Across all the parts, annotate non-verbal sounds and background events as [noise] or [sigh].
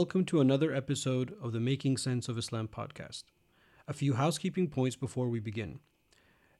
Welcome to another episode of the Making Sense of Islam podcast. A few housekeeping points before we begin.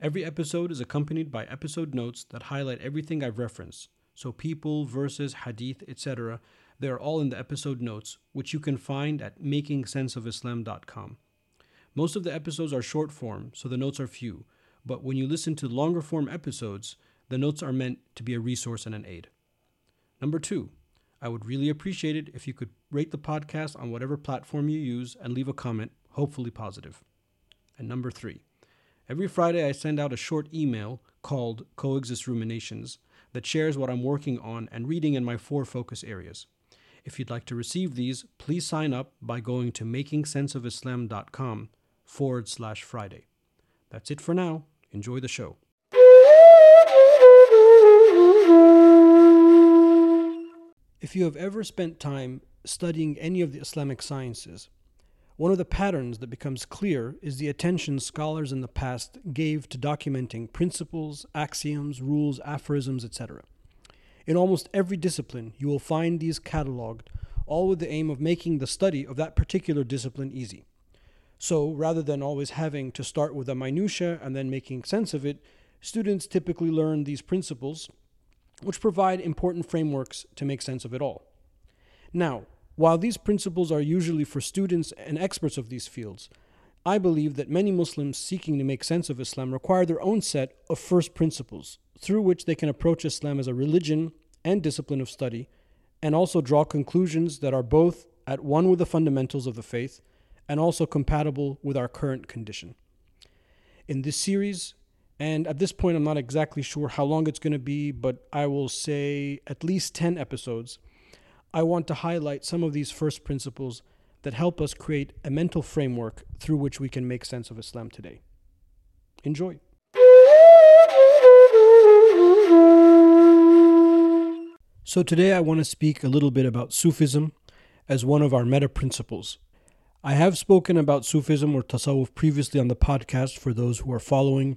Every episode is accompanied by episode notes that highlight everything I've referenced. So, people, verses, hadith, etc., they are all in the episode notes, which you can find at makingsenseofislam.com. Most of the episodes are short form, so the notes are few, but when you listen to longer form episodes, the notes are meant to be a resource and an aid. Number two, I would really appreciate it if you could rate the podcast on whatever platform you use and leave a comment, hopefully positive. And number three, every Friday I send out a short email called Coexist Ruminations that shares what I'm working on and reading in my four focus areas. If you'd like to receive these, please sign up by going to makingsenseofislam.com forward slash Friday. That's it for now. Enjoy the show. If you have ever spent time studying any of the Islamic sciences, one of the patterns that becomes clear is the attention scholars in the past gave to documenting principles, axioms, rules, aphorisms, etc. In almost every discipline, you will find these cataloged, all with the aim of making the study of that particular discipline easy. So, rather than always having to start with a minutia and then making sense of it, students typically learn these principles, which provide important frameworks to make sense of it all. Now, while these principles are usually for students and experts of these fields, I believe that many Muslims seeking to make sense of Islam require their own set of first principles through which they can approach Islam as a religion and discipline of study, and also draw conclusions that are both at one with the fundamentals of the faith and also compatible with our current condition. In this series, and at this point, I'm not exactly sure how long it's going to be, but I will say at least 10 episodes. I want to highlight some of these first principles that help us create a mental framework through which we can make sense of Islam today. Enjoy. So, today I want to speak a little bit about Sufism as one of our meta principles I have spoken about Sufism or Tasawwuf previously on the podcast for those who are following.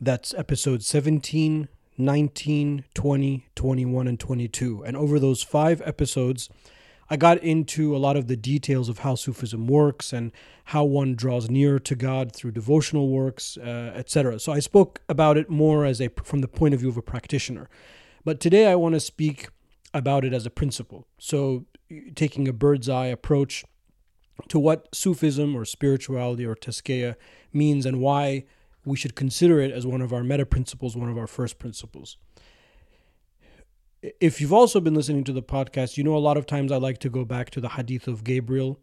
That's episode 17, 19, 20, 21, and 22. And over those five episodes, I got into a lot of the details of how Sufism works and how one draws near to God through devotional works, uh, etc. So I spoke about it more as a from the point of view of a practitioner. But today I want to speak about it as a principle. So taking a bird's eye approach to what Sufism or spirituality or tazkiyah means and why we should consider it as one of our meta principles, one of our first principles. If you've also been listening to the podcast, you know a lot of times I like to go back to the hadith of Gabriel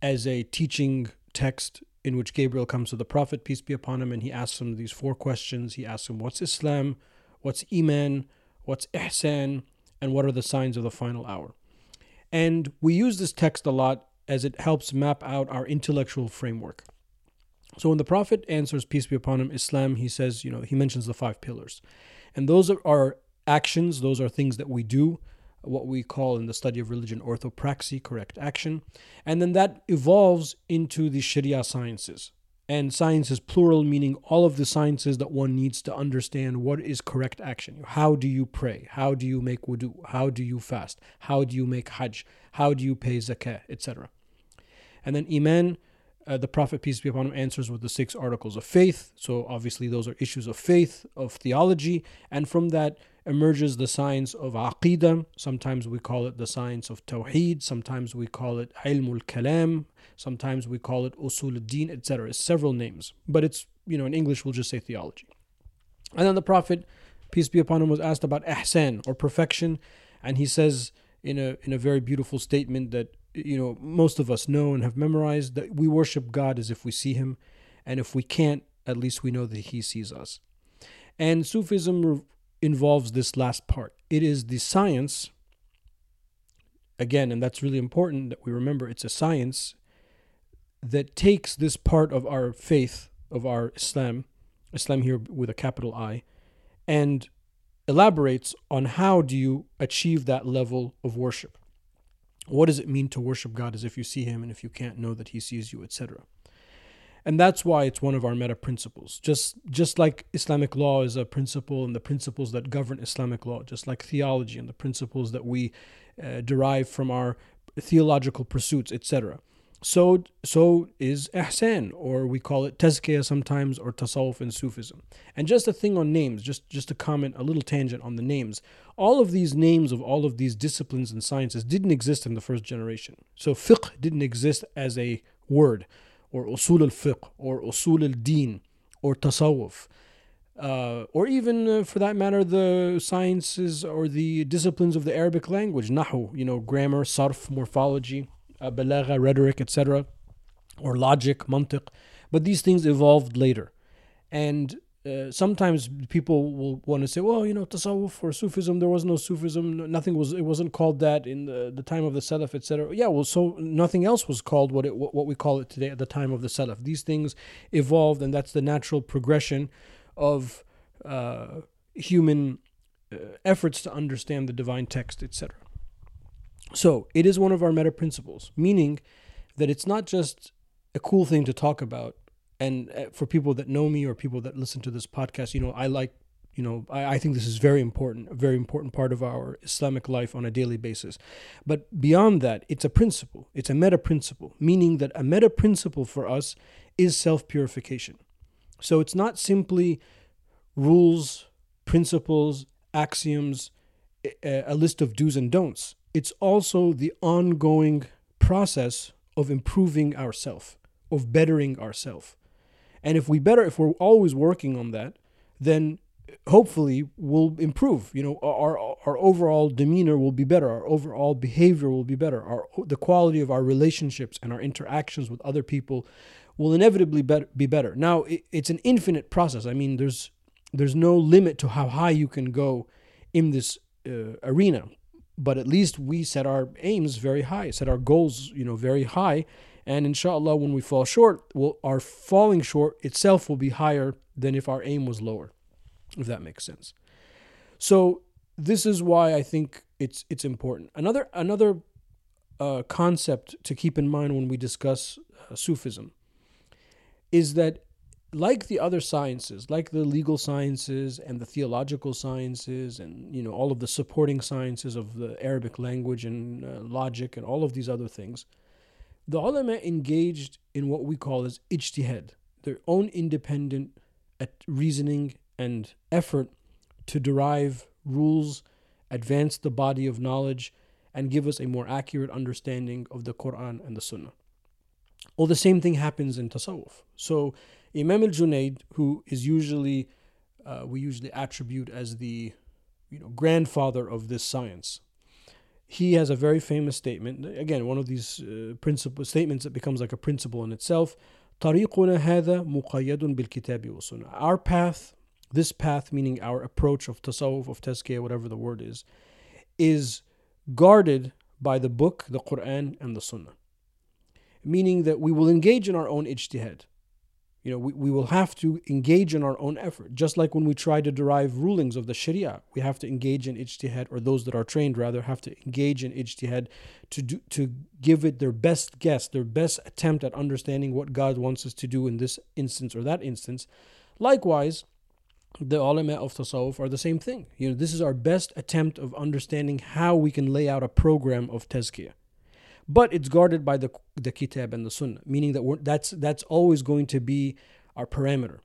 as a teaching text in which Gabriel comes to the Prophet, peace be upon him, and he asks him these four questions. He asks him, What's Islam? What's Iman? What's Ihsan? And what are the signs of the final hour? And we use this text a lot as it helps map out our intellectual framework. So when the Prophet answers, peace be upon him, Islam, he says, you know, he mentions the five pillars. And those are actions, those are things that we do, what we call in the study of religion orthopraxy, correct action. And then that evolves into the Sharia sciences. And science is plural, meaning all of the sciences that one needs to understand what is correct action. How do you pray? How do you make wudu? How do you fast? How do you make hajj? How do you pay zakah, etc. And then Iman, uh, the Prophet, peace be upon him, answers with the six articles of faith. So obviously, those are issues of faith, of theology. And from that emerges the science of Aqidah. Sometimes we call it the science of Tawheed. Sometimes we call it Ilmul Kalam. Sometimes we call it Usul al-Din, etc. It's several names. But it's, you know, in English, we'll just say theology. And then the Prophet, peace be upon him, was asked about ihsan or perfection. And he says in a, in a very beautiful statement that you know most of us know and have memorized that we worship God as if we see him and if we can't at least we know that he sees us. And sufism re- involves this last part. It is the science again and that's really important that we remember it's a science that takes this part of our faith of our islam islam here with a capital i and elaborates on how do you achieve that level of worship what does it mean to worship God as if you see Him and if you can't know that He sees you, etc. And that's why it's one of our meta principles. Just just like Islamic law is a principle and the principles that govern Islamic law, just like theology and the principles that we uh, derive from our theological pursuits, etc. So so is ihsan, or we call it tazkiyah sometimes, or tasawwuf in Sufism. And just a thing on names, just just to comment a little tangent on the names. All of these names of all of these disciplines and sciences didn't exist in the first generation. So fiqh didn't exist as a word, or usul al fiqh, or usul al deen, or tasawwuf. Uh, or even uh, for that matter, the sciences or the disciplines of the Arabic language, nahu, you know, grammar, sarf, morphology, uh, balagha, rhetoric, etc., or logic, mantiq. But these things evolved later. And uh, sometimes people will want to say, well, you know, tasawwuf or Sufism, there was no Sufism, nothing was, it wasn't called that in the, the time of the Salaf, etc. Yeah, well, so nothing else was called what it what we call it today at the time of the Salaf. These things evolved, and that's the natural progression of uh, human uh, efforts to understand the divine text, etc. So it is one of our meta principles, meaning that it's not just a cool thing to talk about. And uh, for people that know me or people that listen to this podcast, you know, I like, you know, I, I think this is very important, a very important part of our Islamic life on a daily basis. But beyond that, it's a principle, it's a meta principle, meaning that a meta principle for us is self purification. So it's not simply rules, principles, axioms, a list of do's and don'ts it's also the ongoing process of improving ourself, of bettering ourself. And if we better, if we're always working on that, then hopefully we'll improve. You know, our our overall demeanor will be better. Our overall behavior will be better. Our the quality of our relationships and our interactions with other people will inevitably be better. Now, it's an infinite process. I mean, there's there's no limit to how high you can go in this uh, arena but at least we set our aims very high, set our goals, you know, very high. And inshallah, when we fall short, well, our falling short itself will be higher than if our aim was lower, if that makes sense. So this is why I think it's it's important. Another another uh, concept to keep in mind when we discuss uh, Sufism is that like the other sciences, like the legal sciences and the theological sciences, and you know all of the supporting sciences of the Arabic language and uh, logic and all of these other things, the ulama engaged in what we call as ijtihad, their own independent reasoning and effort to derive rules, advance the body of knowledge, and give us a more accurate understanding of the Quran and the Sunnah. Well, the same thing happens in tasawwuf. So Imam al-Junaid, who is usually uh, we usually attribute as the you know grandfather of this science. He has a very famous statement. Again, one of these uh, principle statements that becomes like a principle in itself. طريقنا هذا مقيد بالكتاب والسنة. Our path, this path, meaning our approach of tasawwuf, of tazkiyah, whatever the word is, is guarded by the book, the Quran, and the Sunnah. Meaning that we will engage in our own ijtihad. You know, we, we will have to engage in our own effort. Just like when we try to derive rulings of the Sharia, we have to engage in ijtihad, or those that are trained rather have to engage in ijtihad to do, to give it their best guess, their best attempt at understanding what God wants us to do in this instance or that instance. Likewise, the ulama of tasawwuf are the same thing. You know, this is our best attempt of understanding how we can lay out a program of tazkiyah but it's guarded by the the kitab and the sunnah, meaning that that's that's always going to be our parameter.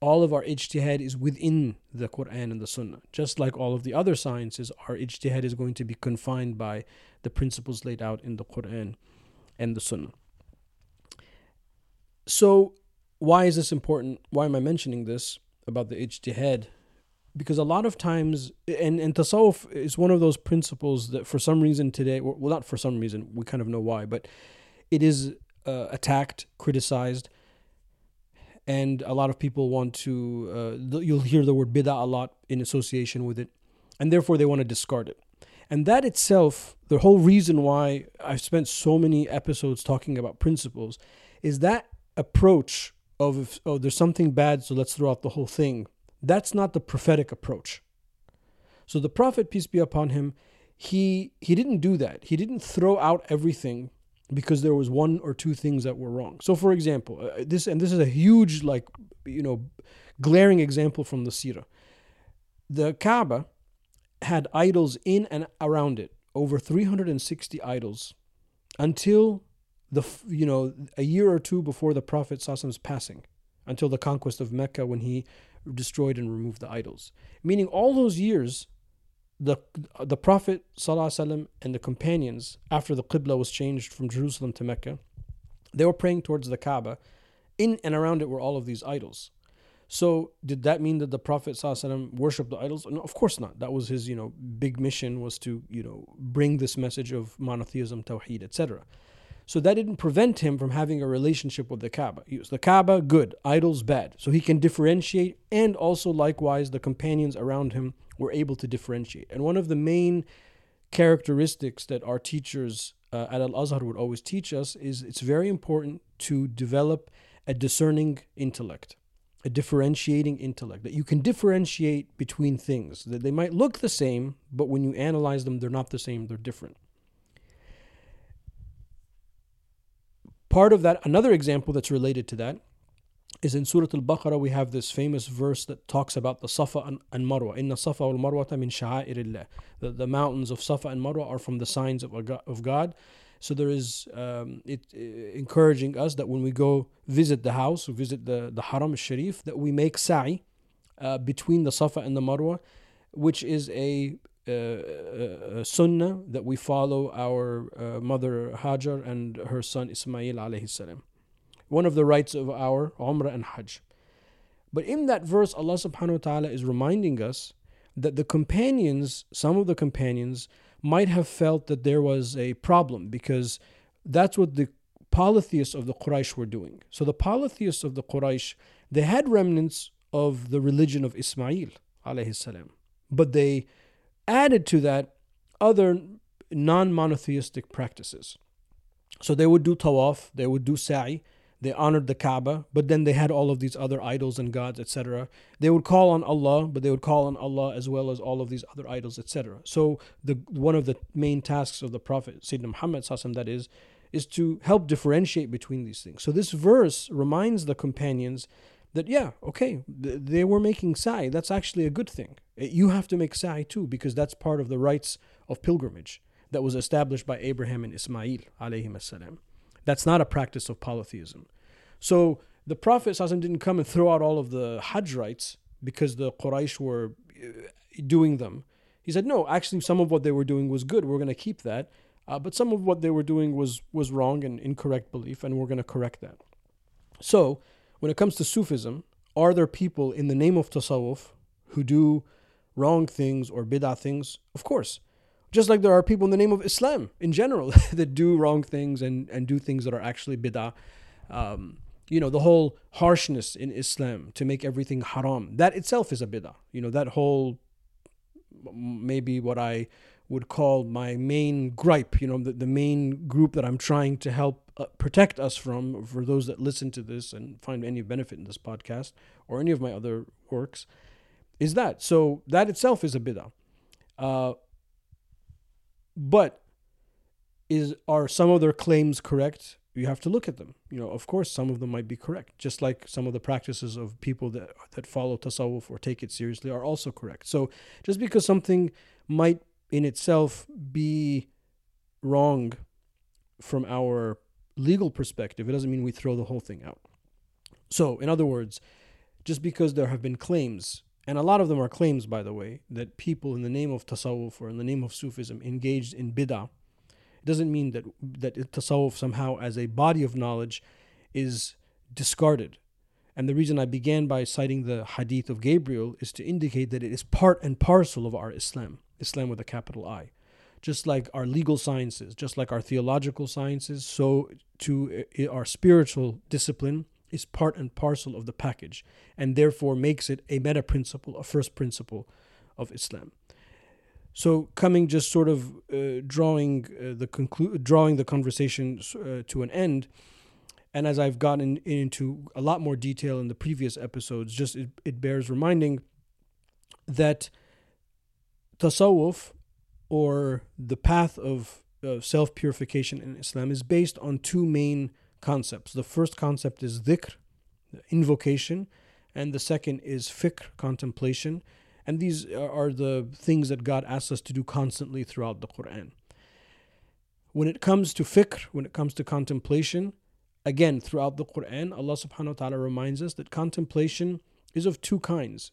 All of our ijtihad is within the Quran and the Sunnah. Just like all of the other sciences, our ijtihad is going to be confined by the principles laid out in the Quran and the Sunnah. So, why is this important? Why am I mentioning this about the ijtihad because a lot of times and, and tasawwuf is one of those principles that for some reason today well not for some reason we kind of know why but it is uh, attacked criticized and a lot of people want to uh, you'll hear the word bid'ah a lot in association with it and therefore they want to discard it. And that itself the whole reason why i've spent so many episodes talking about principles is that approach of oh there's something bad so let's throw out the whole thing that's not the prophetic approach. So the Prophet, peace be upon him, he he didn't do that. He didn't throw out everything because there was one or two things that were wrong. So for example, uh, this and this is a huge like you know glaring example from the Sirah. The Kaaba had idols in and around it, over 360 idols until the you know a year or two before the prophet Prophet's passing, until the conquest of Mecca when he destroyed and removed the idols. Meaning all those years, the the Prophet ﷺ and the companions, after the Qibla was changed from Jerusalem to Mecca, they were praying towards the Kaaba. In and around it were all of these idols. So did that mean that the Prophet ﷺ worshipped the idols? No, of course not. That was his, you know, big mission was to, you know, bring this message of monotheism, tawheed, etc. So that didn't prevent him from having a relationship with the Kaaba. He was the Kaaba, good, idols, bad. So he can differentiate, and also likewise, the companions around him were able to differentiate. And one of the main characteristics that our teachers uh, at Al Azhar would always teach us is it's very important to develop a discerning intellect a differentiating intellect that you can differentiate between things that they might look the same but when you analyze them they're not the same they're different part of that another example that's related to that is in Surah Al-Baqarah we have this famous verse that talks about the Safa and, and Marwa. Inna Safa wal Marwa min sha'airillah. The, the mountains of Safa and Marwa are from the signs of, of God. So there is um, it uh, encouraging us that when we go visit the house, or visit the, the Haram Sharif, that we make sa'i uh, between the Safa and the Marwa, which is a, uh, sunnah that we follow our uh, mother Hajar and her son Ismail alayhi salam. One of the rites of our Umrah and Hajj. But in that verse, Allah subhanahu wa ta'ala is reminding us that the companions, some of the companions, might have felt that there was a problem because that's what the polytheists of the Quraysh were doing. So the polytheists of the Quraysh, they had remnants of the religion of Ismail alayhi salam, but they added to that other non-monotheistic practices. So they would do tawaf, they would do sa'i, they honored the Kaaba, but then they had all of these other idols and gods, etc. They would call on Allah, but they would call on Allah as well as all of these other idols, etc. So the one of the main tasks of the Prophet Sayyidina Muhammad that is, is to help differentiate between these things. So this verse reminds the companions that yeah, okay, they were making sa'i. That's actually a good thing. You have to make sa'i too because that's part of the rites of pilgrimage that was established by Abraham and Ismail alayhi salam. That's not a practice of polytheism. So the Prophet didn't come and throw out all of the Hajj rites because the Quraysh were uh, doing them. He said, no, actually, some of what they were doing was good. We're going to keep that. Uh, but some of what they were doing was, was wrong and incorrect belief, and we're going to correct that. So, when it comes to Sufism, are there people in the name of Tasawwuf who do wrong things or bid'ah things? Of course. Just like there are people in the name of Islam in general [laughs] that do wrong things and, and do things that are actually bid'ah. Um, you know, the whole harshness in Islam to make everything haram, that itself is a bid'ah. You know, that whole, maybe what I would call my main gripe, you know, the, the main group that I'm trying to help uh, protect us from, for those that listen to this and find any benefit in this podcast or any of my other works, is that. So that itself is a bid'ah. Uh, but is are some of their claims correct? You have to look at them. You know, of course, some of them might be correct, just like some of the practices of people that that follow tasawwuf or take it seriously are also correct. So, just because something might in itself be wrong from our legal perspective, it doesn't mean we throw the whole thing out. So, in other words, just because there have been claims and a lot of them are claims, by the way, that people in the name of tasawwuf or in the name of Sufism engaged in bid'ah. It doesn't mean that that tasawwuf somehow as a body of knowledge is discarded. And the reason I began by citing the hadith of Gabriel is to indicate that it is part and parcel of our Islam, Islam with a capital I. Just like our legal sciences, just like our theological sciences, so to uh, our spiritual discipline is part and parcel of the package and therefore makes it a meta principle, a first principle of Islam. So, coming just sort of uh, drawing uh, the conclu- drawing the conversation uh, to an end, and as I've gotten into a lot more detail in the previous episodes, just it, it bears reminding that tasawwuf or the path of self purification in Islam is based on two main concepts. The first concept is dhikr, invocation, and the second is fikr, contemplation. And these are the things that God asks us to do constantly throughout the Quran. When it comes to fikr, when it comes to contemplation, again, throughout the Quran, Allah subhanahu wa ta'ala reminds us that contemplation is of two kinds,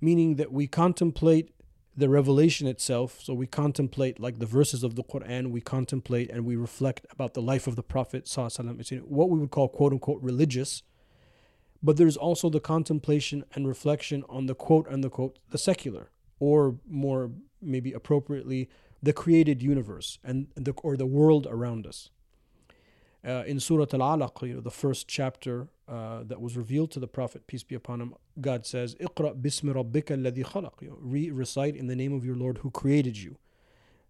meaning that we contemplate the revelation itself. So we contemplate, like the verses of the Quran, we contemplate and we reflect about the life of the Prophet, it's what we would call quote unquote religious. But there's also the contemplation and reflection on the quote unquote the secular, or more maybe appropriately, the created universe and the, or the world around us. Uh, in Surah Al-Alaq, you know, the first chapter uh, that was revealed to the Prophet, peace be upon him, God says, "Iqra bismi rabbika alladhi khalaq." You know, re- recite in the name of your Lord who created you.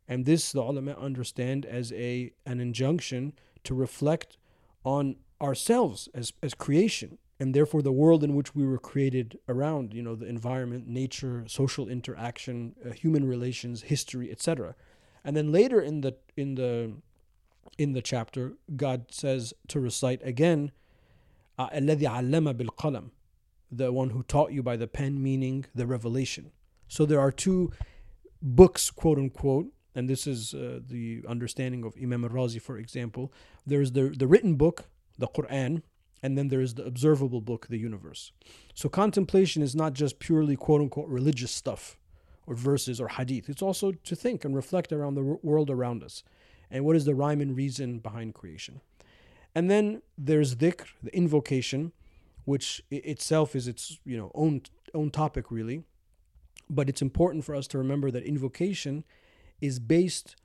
And this the ulama understand as a an injunction to reflect on ourselves as as creation and therefore the world in which we were created around you know the environment nature social interaction uh, human relations history etc and then later in the in the in the chapter god says to recite again الذي علم بالقلم the one who taught you by the pen meaning the revelation so there are two books quote unquote and this is uh, the understanding of imam al-razi for example there's the the written book the quran and then there is the observable book, the universe. So contemplation is not just purely quote unquote religious stuff or verses or hadith. It's also to think and reflect around the world around us and what is the rhyme and reason behind creation. And then there's dhikr, the invocation, which itself is its you know own own topic really. But it's important for us to remember that invocation is based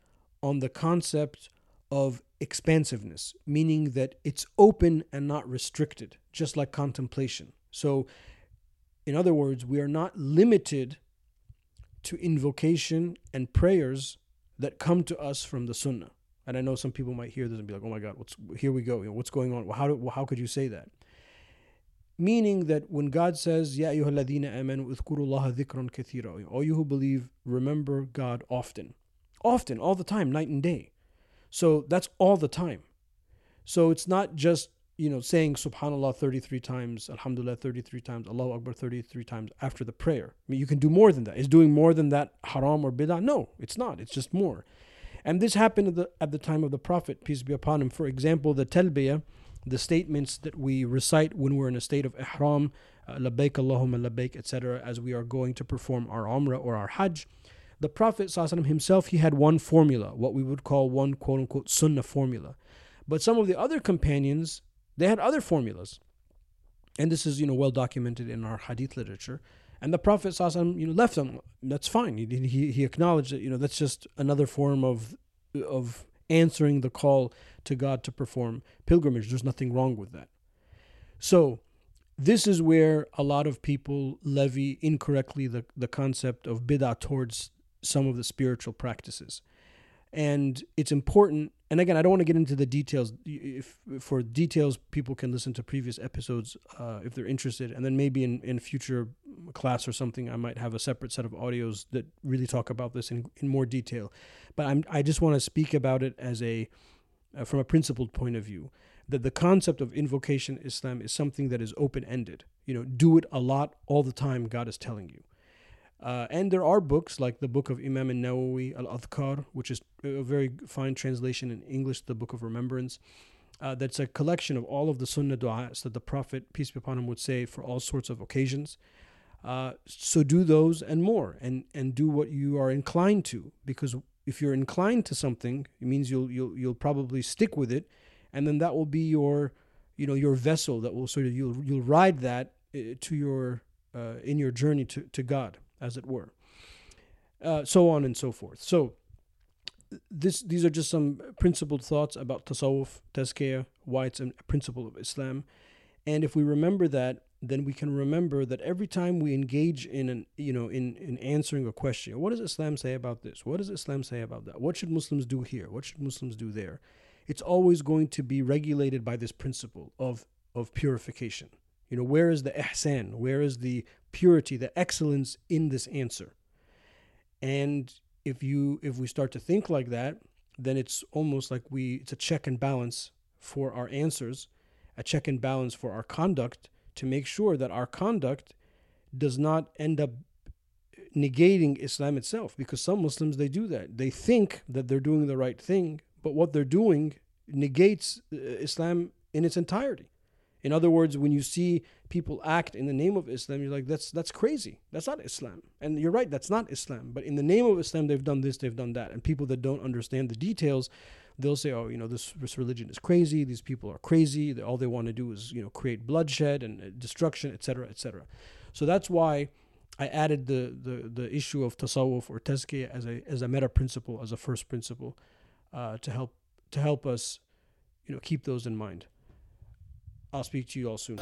on the concept of expansiveness, meaning that it's open and not restricted, just like contemplation. So, in other words, we are not limited to invocation and prayers that come to us from the Sunnah. And I know some people might hear this and be like, "Oh my God, what's here we go? You know, what's going on? Well, how do, well, how could you say that?" Meaning that when God says, "Ya ayyuhalladhina amanu udhkurullaha dhikran kathira," all you who believe, remember God often, often, all the time, night and day. So that's all the time. So it's not just, you know, saying subhanallah 33 times, alhamdulillah 33 times, Allahu Akbar 33 times after the prayer. I mean, you can do more than that. Is doing more than that haram or bid'ah? No, it's not. It's just more. And this happened at the, at the time of the Prophet, peace be upon him. For example, the talbiyah, the statements that we recite when we're in a state of ihram, uh, labbaik Allahumma labbaik, etc., as we are going to perform our umrah or our hajj the Prophet ﷺ himself, he had one formula, what we would call one quote unquote sunnah formula. But some of the other companions, they had other formulas. And this is, you know, well documented in our hadith literature. And the Prophet ﷺ, you know, left them. That's fine. He, he, he acknowledged that, you know, that's just another form of, of answering the call to God to perform pilgrimage. There's nothing wrong with that. So, this is where a lot of people levy incorrectly the, the concept of bid'ah towards some of the spiritual practices. And it's important. And again, I don't want to get into the details. If, for details, people can listen to previous episodes uh, if they're interested. And then maybe in, in future class or something, I might have a separate set of audios that really talk about this in, in more detail. But I'm, I just want to speak about it as a, uh, from a principled point of view, that the concept of invocation Islam is something that is open ended. You know, do it a lot all the time, God is telling you. Uh, and there are books like the book of Imam al-Nawawi al-Adhkar, which is a very fine translation in English, the Book of Remembrance. Uh, that's a collection of all of the sunnah du'as that the Prophet, peace be upon him, would say for all sorts of occasions. Uh, so do those and more, and and do what you are inclined to, because if you're inclined to something, it means you'll you'll you'll probably stick with it, and then that will be your, you know, your vessel that will sort of you'll you'll ride that uh, to your uh, in your journey to to God as it were. Uh, so on and so forth. So this these are just some principled thoughts about tasawwuf, tazkiyah, why it's a principle of Islam. And if we remember that, then we can remember that every time we engage in an you know in, in answering a question, what does Islam say about this? What does Islam say about that? What should Muslims do here? What should Muslims do there? It's always going to be regulated by this principle of of purification. You know, where is the ihsan? Where is the purity, the excellence in this answer? And if you if we start to think like that, then it's almost like we it's a check and balance for our answers, a check and balance for our conduct to make sure that our conduct does not end up negating Islam itself because some Muslims they do that. They think that they're doing the right thing, but what they're doing negates uh, Islam in its entirety. In other words, when you see people act in the name of Islam, you're like, that's that's crazy. That's not Islam. And you're right, that's not Islam. But in the name of Islam, they've done this, they've done that. And people that don't understand the details, they'll say, oh, you know, this, this religion is crazy. These people are crazy. All they want to do is, you know, create bloodshed and uh, destruction, etc., etc. So that's why I added the, the, the issue of tasawwuf or tazkiyah as a, as a meta principle, as a first principle, uh, to help to help us, you know, keep those in mind. I'll speak to you all soon.